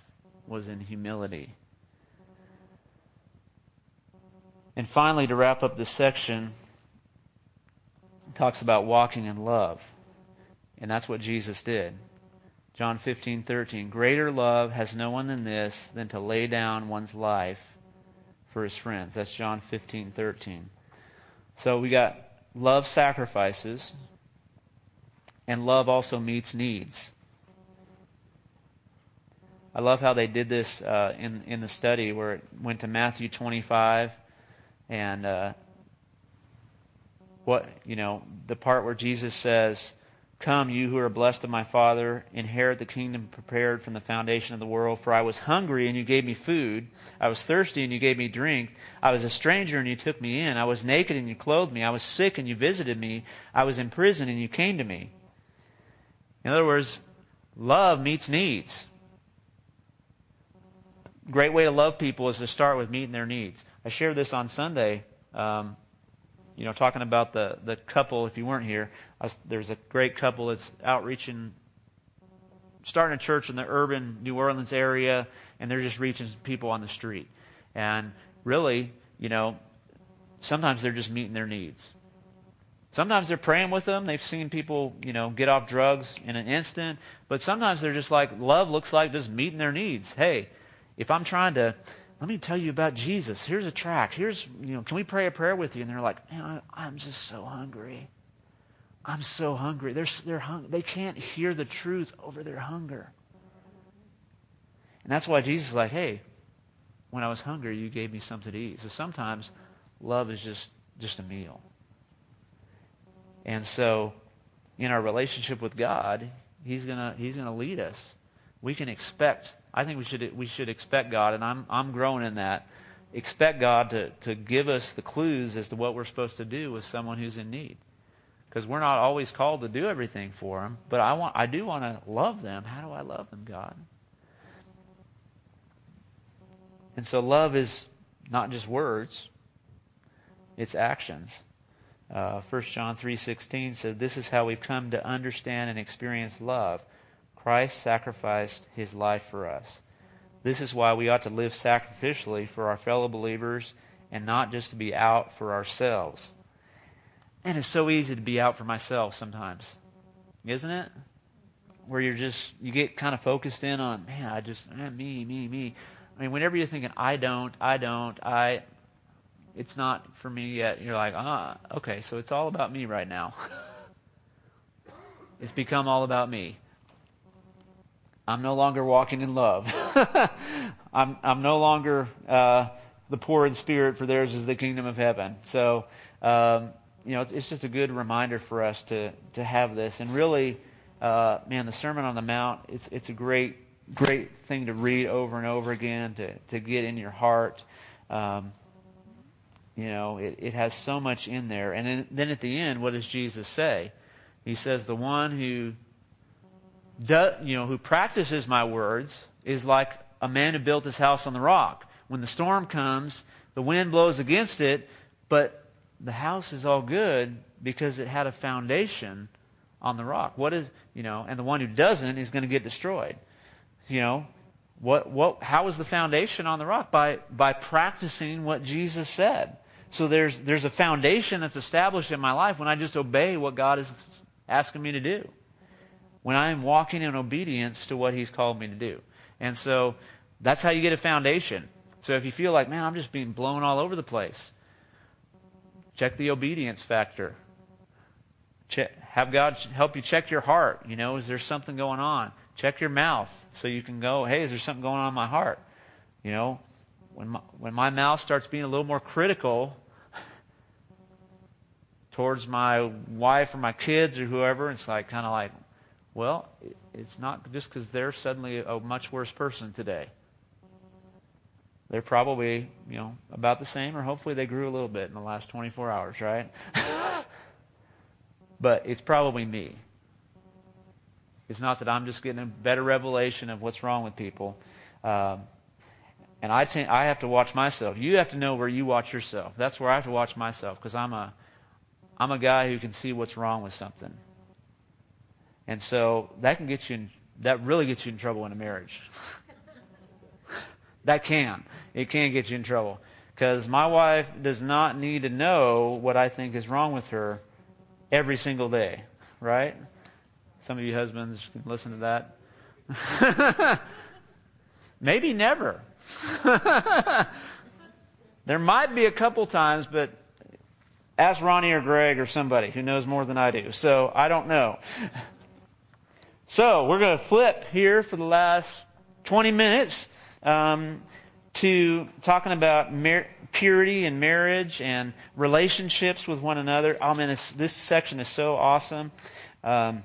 Speaker 1: was in humility. And finally, to wrap up this section, talks about walking in love. And that's what Jesus did. John 15, 13. Greater love has no one than this, than to lay down one's life for his friends. That's John 15, 13. So we got love sacrifices, and love also meets needs. I love how they did this uh, in in the study where it went to Matthew 25, and uh, what you know the part where Jesus says, Come, you who are blessed of my Father, inherit the kingdom prepared from the foundation of the world. For I was hungry, and you gave me food. I was thirsty, and you gave me drink. I was a stranger, and you took me in. I was naked, and you clothed me. I was sick, and you visited me. I was in prison, and you came to me. In other words, love meets needs. Great way to love people is to start with meeting their needs. I shared this on Sunday. Um, you know, talking about the, the couple, if you weren't here, was, there's a great couple that's outreaching, starting a church in the urban New Orleans area, and they're just reaching people on the street. And really, you know, sometimes they're just meeting their needs. Sometimes they're praying with them. They've seen people, you know, get off drugs in an instant. But sometimes they're just like, love looks like just meeting their needs. Hey, if I'm trying to let me tell you about Jesus. Here's a track. Here's, you know, can we pray a prayer with you? And they're like, man, I, am just so hungry. I'm so hungry. They're, they're hung, they can't hear the truth over their hunger. And that's why Jesus is like, hey, when I was hungry, you gave me something to eat. So sometimes love is just, just a meal. And so in our relationship with God, He's gonna He's gonna lead us. We can expect I think we should we should expect God, and I'm I'm growing in that. Expect God to to give us the clues as to what we're supposed to do with someone who's in need, because we're not always called to do everything for them. But I want I do want to love them. How do I love them, God? And so love is not just words; it's actions. Uh, 1 John 3:16 said, "This is how we've come to understand and experience love." Christ sacrificed his life for us. This is why we ought to live sacrificially for our fellow believers and not just to be out for ourselves. And it's so easy to be out for myself sometimes, isn't it? Where you're just, you get kind of focused in on, man, I just, man, me, me, me. I mean, whenever you're thinking, I don't, I don't, I, it's not for me yet, you're like, ah, okay, so it's all about me right now. [LAUGHS] it's become all about me. I'm no longer walking in love. [LAUGHS] I'm, I'm no longer uh, the poor in spirit, for theirs is the kingdom of heaven. So, um, you know, it's, it's, just a good reminder for us to, to have this. And really, uh, man, the Sermon on the Mount, it's, it's a great, great thing to read over and over again, to, to get in your heart. Um, you know, it, it has so much in there. And then, then at the end, what does Jesus say? He says, The one who you know, who practices my words is like a man who built his house on the rock. When the storm comes, the wind blows against it, but the house is all good because it had a foundation on the rock. What is, you know, and the one who doesn't is going to get destroyed. You know, what, what, how is the foundation on the rock? By, by practicing what Jesus said. So there's, there's a foundation that's established in my life when I just obey what God is asking me to do when I am walking in obedience to what He's called me to do. And so that's how you get a foundation. So if you feel like, man, I'm just being blown all over the place, check the obedience factor. Check, have God help you check your heart. You know, is there something going on? Check your mouth so you can go, hey, is there something going on in my heart? You know, when my, when my mouth starts being a little more critical towards my wife or my kids or whoever, it's like kind of like, well, it's not just because they're suddenly a much worse person today. They're probably, you know, about the same, or hopefully they grew a little bit in the last 24 hours, right? [LAUGHS] but it's probably me. It's not that I'm just getting a better revelation of what's wrong with people. Um, and I, t- I have to watch myself. You have to know where you watch yourself. That's where I have to watch myself because I'm a, I'm a guy who can see what's wrong with something. And so that can get you in, that really gets you in trouble in a marriage. [LAUGHS] that can. It can get you in trouble. Because my wife does not need to know what I think is wrong with her every single day, right? Some of you husbands can listen to that. [LAUGHS] Maybe never. [LAUGHS] there might be a couple times, but ask Ronnie or Greg or somebody who knows more than I do. So I don't know. So we're going to flip here for the last 20 minutes um, to talking about purity and marriage and relationships with one another. I mean, this section is so awesome. Um,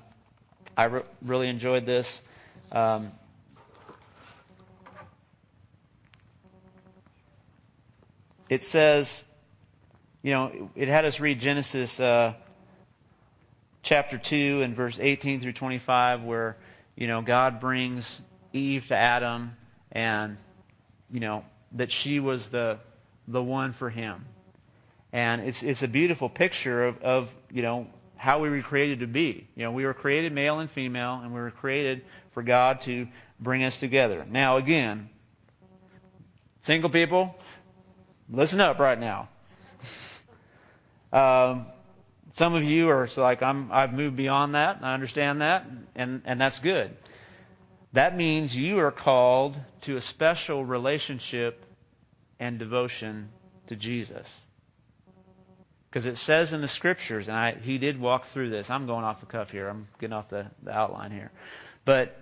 Speaker 1: I re- really enjoyed this. Um, it says, you know, it had us read Genesis uh, chapter 2 and verse 18 through 25, where, you know, God brings Eve to Adam and, you know, that she was the, the one for him. And it's, it's a beautiful picture of, of, you know, how we were created to be. You know, we were created male and female, and we were created for God to bring us together. Now, again, single people, listen up right now. [LAUGHS] Um, some of you are like, I'm, I've moved beyond that. I understand that, and, and that's good. That means you are called to a special relationship and devotion to Jesus. Because it says in the scriptures, and I, he did walk through this. I'm going off the cuff here. I'm getting off the, the outline here. But,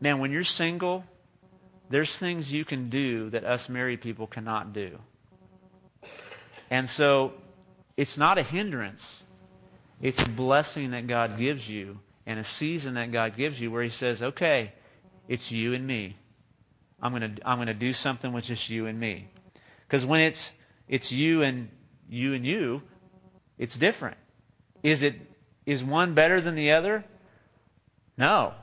Speaker 1: man, when you're single, there's things you can do that us married people cannot do. And so it's not a hindrance, it's a blessing that God gives you and a season that God gives you where He says, okay, it's you and me. I'm going to I'm going to do something with just you and me. Because when it's it's you and you and you, it's different. Is it is one better than the other? No.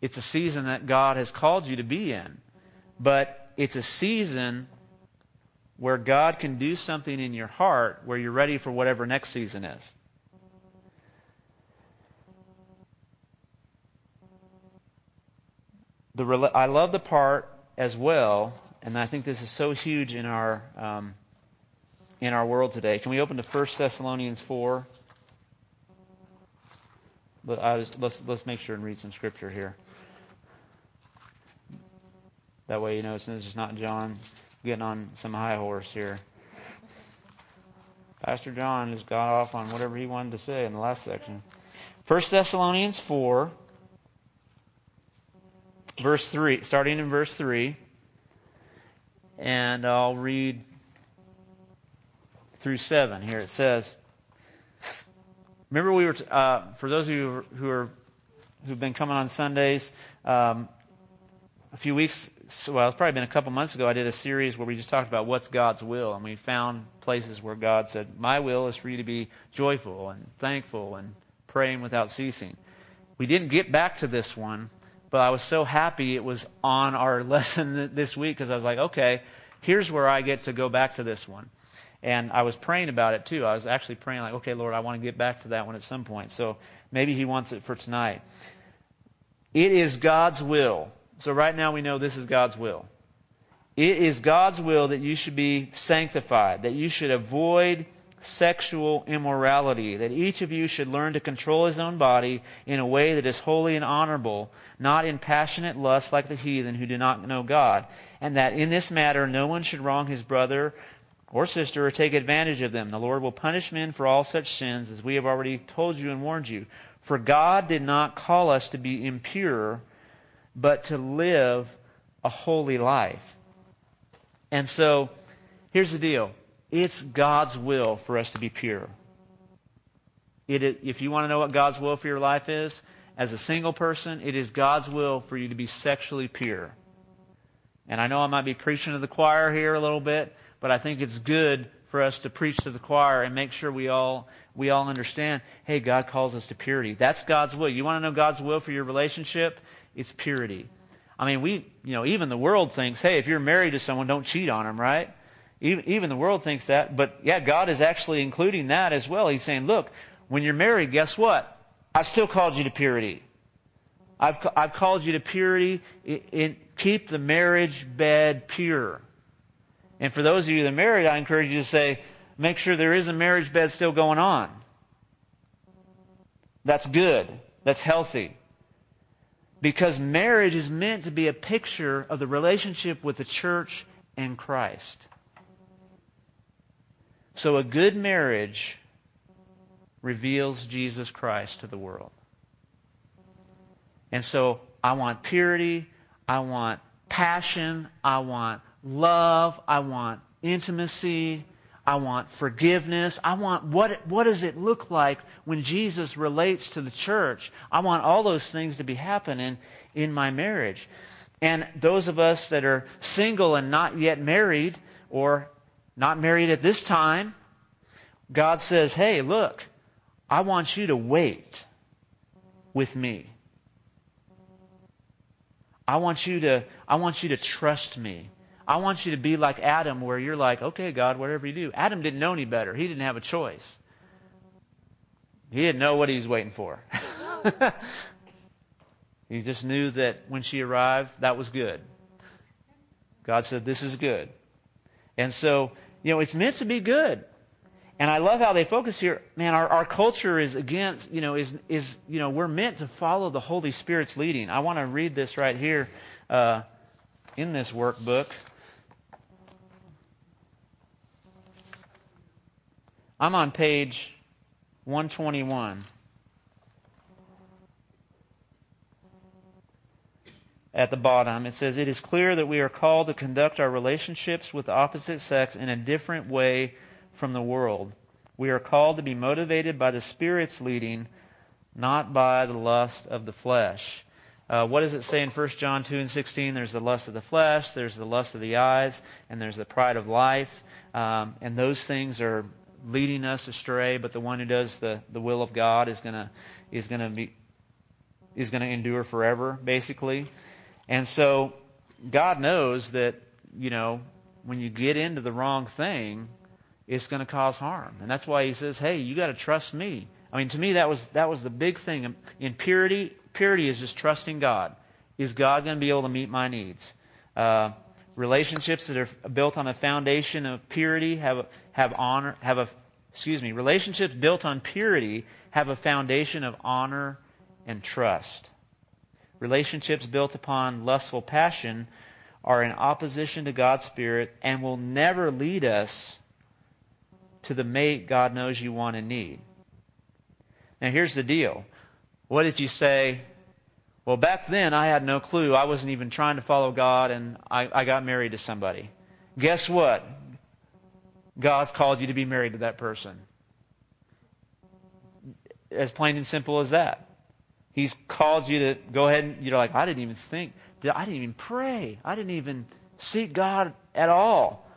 Speaker 1: It's a season that God has called you to be in. But it's a season where God can do something in your heart where you're ready for whatever next season is. The, I love the part as well, and I think this is so huge in our um, in our world today. Can we open to 1 Thessalonians 4? let's, let's make sure and read some scripture here. That way, you know, it's just not John getting on some high horse here. Pastor John just got off on whatever he wanted to say in the last section. 1 Thessalonians 4, verse 3, starting in verse 3. And I'll read through 7. Here it says, Remember, we were, uh, for those of you who are who've been coming on Sundays, um, a few weeks, well, it's probably been a couple months ago, I did a series where we just talked about what's God's will. And we found places where God said, My will is for you to be joyful and thankful and praying without ceasing. We didn't get back to this one, but I was so happy it was on our [LAUGHS] lesson this week because I was like, okay, here's where I get to go back to this one. And I was praying about it too. I was actually praying, like, okay, Lord, I want to get back to that one at some point. So maybe He wants it for tonight. It is God's will. So right now we know this is God's will. It is God's will that you should be sanctified, that you should avoid sexual immorality, that each of you should learn to control his own body in a way that is holy and honorable, not in passionate lust like the heathen who do not know God, and that in this matter no one should wrong his brother or sister or take advantage of them. The Lord will punish men for all such sins, as we have already told you and warned you. For God did not call us to be impure, but to live a holy life. And so, here's the deal it's God's will for us to be pure. It is, if you want to know what God's will for your life is, as a single person, it is God's will for you to be sexually pure. And I know I might be preaching to the choir here a little bit, but I think it's good for us to preach to the choir and make sure we all we all understand, hey, God calls us to purity. That's God's will. You want to know God's will for your relationship? It's purity. I mean, we, you know, even the world thinks, hey, if you're married to someone, don't cheat on them, right? Even, even the world thinks that, but yeah, God is actually including that as well. He's saying, look, when you're married, guess what? I've still called you to purity. I've, I've called you to purity. In, in, keep the marriage bed pure. And for those of you that are married, I encourage you to say, make sure there is a marriage bed still going on. That's good. That's healthy. Because marriage is meant to be a picture of the relationship with the church and Christ. So a good marriage reveals Jesus Christ to the world. And so I want purity, I want passion, I want love, I want intimacy, I want forgiveness. I want what, what does it look like when Jesus relates to the church? I want all those things to be happening in my marriage. And those of us that are single and not yet married or not married at this time, God says, hey, look, I want you to wait with me. I want you to, I want you to trust me. I want you to be like Adam, where you're like, okay, God, whatever you do. Adam didn't know any better. He didn't have a choice. He didn't know what he was waiting for. [LAUGHS] he just knew that when she arrived, that was good. God said, this is good. And so, you know, it's meant to be good. And I love how they focus here. Man, our, our culture is against, you know, is, is, you know, we're meant to follow the Holy Spirit's leading. I want to read this right here uh, in this workbook. I'm on page 121. At the bottom, it says, It is clear that we are called to conduct our relationships with the opposite sex in a different way from the world. We are called to be motivated by the Spirit's leading, not by the lust of the flesh. Uh, what does it say in 1 John 2 and 16? There's the lust of the flesh, there's the lust of the eyes, and there's the pride of life. Um, and those things are leading us astray, but the one who does the, the will of God is gonna is gonna be is gonna endure forever, basically. And so God knows that, you know, when you get into the wrong thing, it's to cause harm. And that's why he says, hey, you got to trust me. I mean, to me, that was, that was the big thing. In purity, purity is just trusting God. Is God to be able to meet my needs? Uh, relationships that are built on a foundation of purity have, have honor, have a, excuse me, relationships built on purity have a foundation of honor and trust. Relationships built upon lustful passion are in opposition to God's Spirit and will never lead us to the mate God knows you want and need. Now, here's the deal. What if you say, well, back then I had no clue. I wasn't even trying to follow God and I, I got married to somebody. Guess what? God's called you to be married to that person. As plain and simple as that. He's called you to go ahead and you're like, I didn't even think, I didn't even pray. I didn't even seek God at all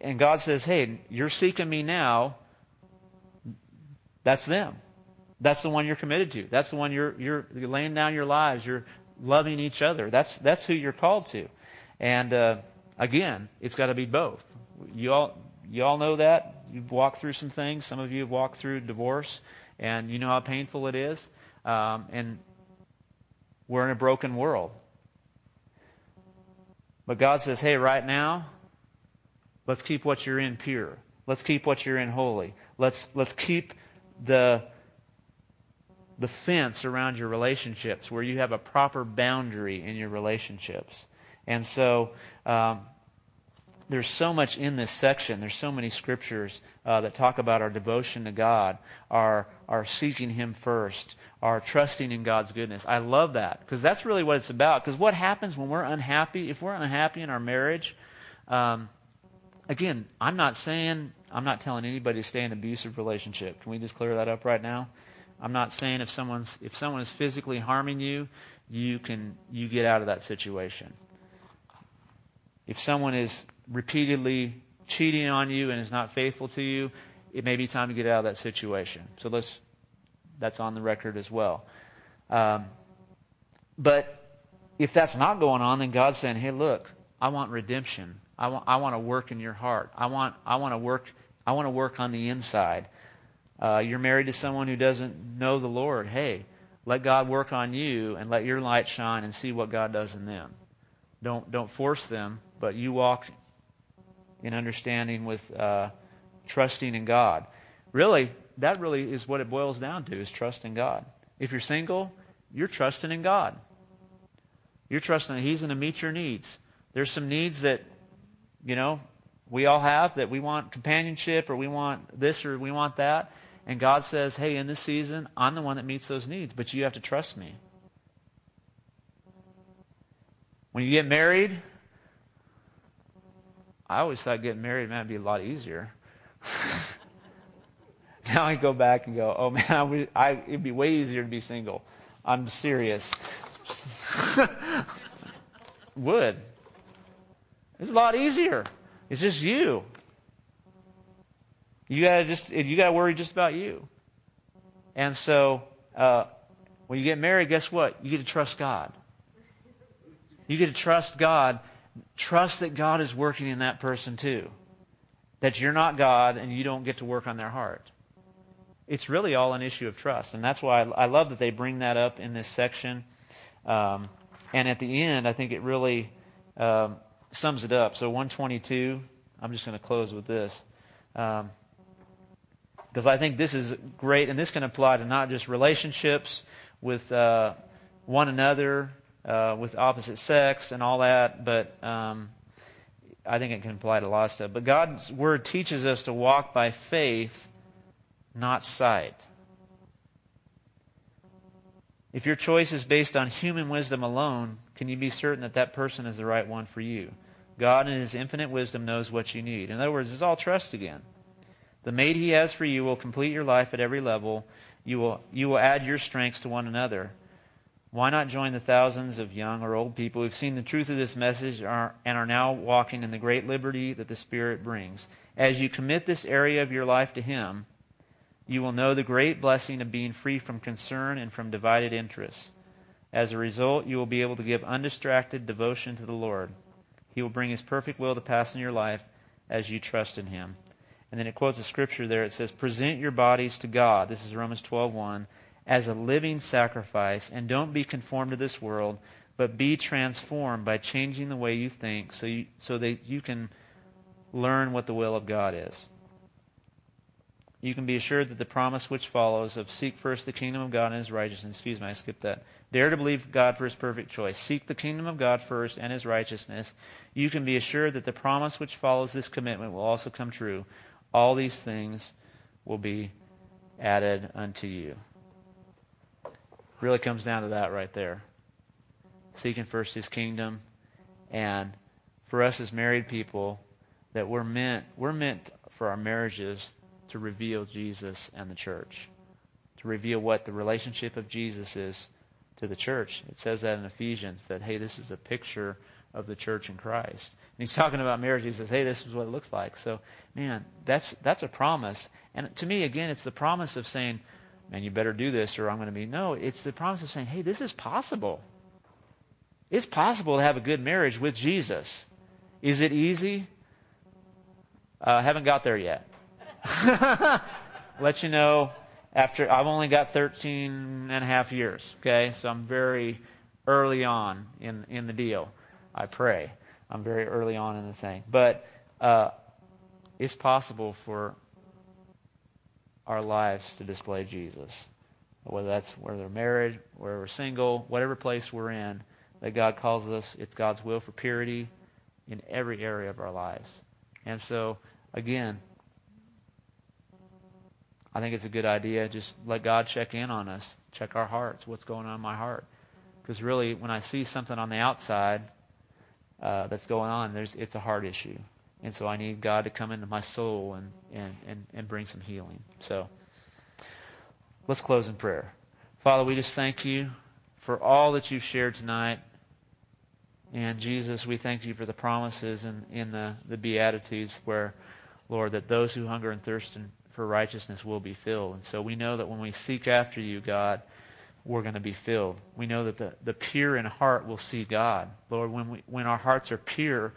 Speaker 1: and God says, hey, you're seeking me now, that's them. That's the one you're committed to. That's the one you're, you're, you're laying down your lives. You're loving each other. That's, that's who you're called to. And uh, again, it's got to be both. You all, you all know that. You've walked through some things. Some of you have walked through divorce, and you know how painful it is. Um, and we're in a broken world. But God says, hey, right now, Let's keep what you're in pure. Let's keep what you're in holy. Let's, let's keep the, the fence around your relationships where you have a proper boundary in your relationships. And so um, there's so much in this section. There's so many scriptures uh, that talk about our devotion to God, our, our seeking Him first, our trusting in God's goodness. I love that because that's really what it's about. Because what happens when we're unhappy, if we're unhappy in our marriage, um, again, I'm not saying, I'm not telling anybody to stay in an abusive relationship. Can we just clear that up right now? I'm not saying if someone's if someone is physically harming you, you can you get out of that situation. If someone is repeatedly cheating on you and is not faithful to you, it may be time to get out of that situation. So let's that's on the record as well. Um, but if that's not going on, then God's saying, "Hey, look, I want redemption. I want, I want to work in your heart. I want, I want to work, I want to work on the inside. Uh, you're married to someone who doesn't know the Lord. Hey, let God work on you and let your light shine and see what God does in them. Don't, don't force them, but you walk in understanding with uh, trusting in God. Really, that really is what it boils down to is trusting in God. If you're single, you're trusting in God. You're trusting that He's going to meet your needs. There's some needs that, you know, we all have that we want companionship or we want this or we want that. And God says, hey, in this season, I'm the one that meets those needs, but you have to trust me. When you get married, I always thought getting married might be a lot easier. [LAUGHS] now I go back and go, oh man, I would, I, it'd be way easier to be single. I'm serious. [LAUGHS] would. It's a lot easier. It's just you. You gotta just you gotta worry just about you. And so uh, when you get married, guess what? You get to trust God. You get to trust God. Trust that God is working in that person too. That you're not God and you don't get to work on their heart. It's really all an issue of trust. And that's why I, I love that they bring that up in this section. Um, and at the end, I think it really um, sums it up. So 122, I'm just going to close with this. Um, because I think this is great, and this can apply to not just relationships with uh, one another, uh, with opposite sex, and all that, but um, I think it can apply to a lot of stuff. But God's Word teaches us to walk by faith, not sight. If your choice is based on human wisdom alone, can you be certain that that person is the right one for you? God, in His infinite wisdom, knows what you need. In other words, it's all trust again. The mate He has for you will complete your life at every level. You will, you will add your strengths to one another. Why not join the thousands of young or old people who've seen the truth of this message and are now walking in the great liberty that the Spirit brings? As you commit this area of your life to Him, you will know the great blessing of being free from concern and from divided interests. As a result, you will be able to give undistracted devotion to the Lord. He will bring His perfect will to pass in your life as you trust in Him. And then it quotes a scripture there. It says, "Present your bodies to God." This is Romans 12:1, as a living sacrifice, and don't be conformed to this world, but be transformed by changing the way you think, so you, so that you can learn what the will of God is you can be assured that the promise which follows of seek first the kingdom of God and his righteousness, excuse me, I skipped that. Dare to believe God for his perfect choice. Seek the kingdom of God first and his righteousness. You can be assured that the promise which follows this commitment will also come true. All these things will be added unto you. Really comes down to that right there. Seeking first his kingdom. And for us as married people, that we're meant we're meant for our marriages to reveal Jesus and the church, to reveal what the relationship of Jesus is to the church. It says that in Ephesians that, hey, this is a picture of the church in Christ. And he's talking about marriage. He says, hey, this is what it looks like. So, man, that's, that's a promise. And to me, again, it's the promise of saying, man, you better do this or I'm going to be. No, it's the promise of saying, hey, this is possible. It's possible to have a good marriage with Jesus. Is it easy? I uh, haven't got there yet. [LAUGHS] Let you know after I've only got 13 and a half years, okay? So I'm very early on in, in the deal. I pray. I'm very early on in the thing. But uh, it's possible for our lives to display Jesus. Whether that's whether we're married, whether we're single, whatever place we're in, that God calls us, it's God's will for purity in every area of our lives. And so, again, I think it's a good idea. Just let God check in on us, check our hearts, what's going on in my heart. Because really, when I see something on the outside uh, that's going on, there's, it's a heart issue. And so I need God to come into my soul and, and, and, and bring some healing. So let's close in prayer. Father, we just thank you for all that you've shared tonight. And Jesus, we thank you for the promises in, in the, the Beatitudes where, Lord, that those who hunger and thirst and for righteousness will be filled. And so we know that when we seek after you, God, we're going to be filled. We know that the, the pure in heart will see God. Lord, when, we, when our hearts are pure,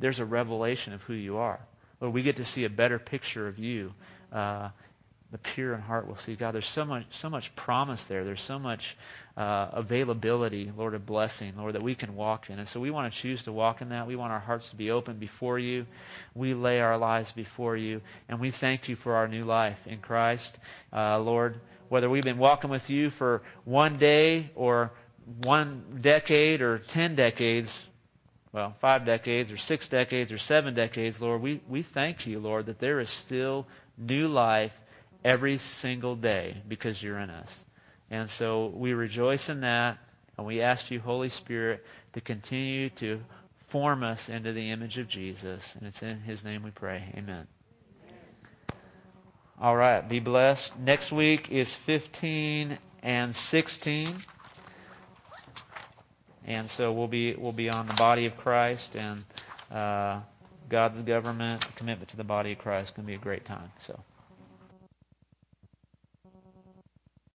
Speaker 1: there's a revelation of who you are. Lord, we get to see a better picture of you. Uh, the pure in heart will see God. There's so much, so much promise there. There's so much uh, availability, Lord, of blessing, Lord, that we can walk in. And so we want to choose to walk in that. We want our hearts to be open before you. We lay our lives before you, and we thank you for our new life in Christ, uh, Lord. Whether we've been walking with you for one day or one decade or ten decades, well, five decades or six decades or seven decades, Lord, we, we thank you, Lord, that there is still new life every single day because you're in us. And so we rejoice in that, and we ask you, Holy Spirit, to continue to form us into the image of Jesus. And it's in his name we pray. Amen. All right, be blessed. Next week is 15 and 16. And so we'll be we'll be on the body of Christ and uh, God's government, commitment to the body of Christ. It's going to be a great time. So.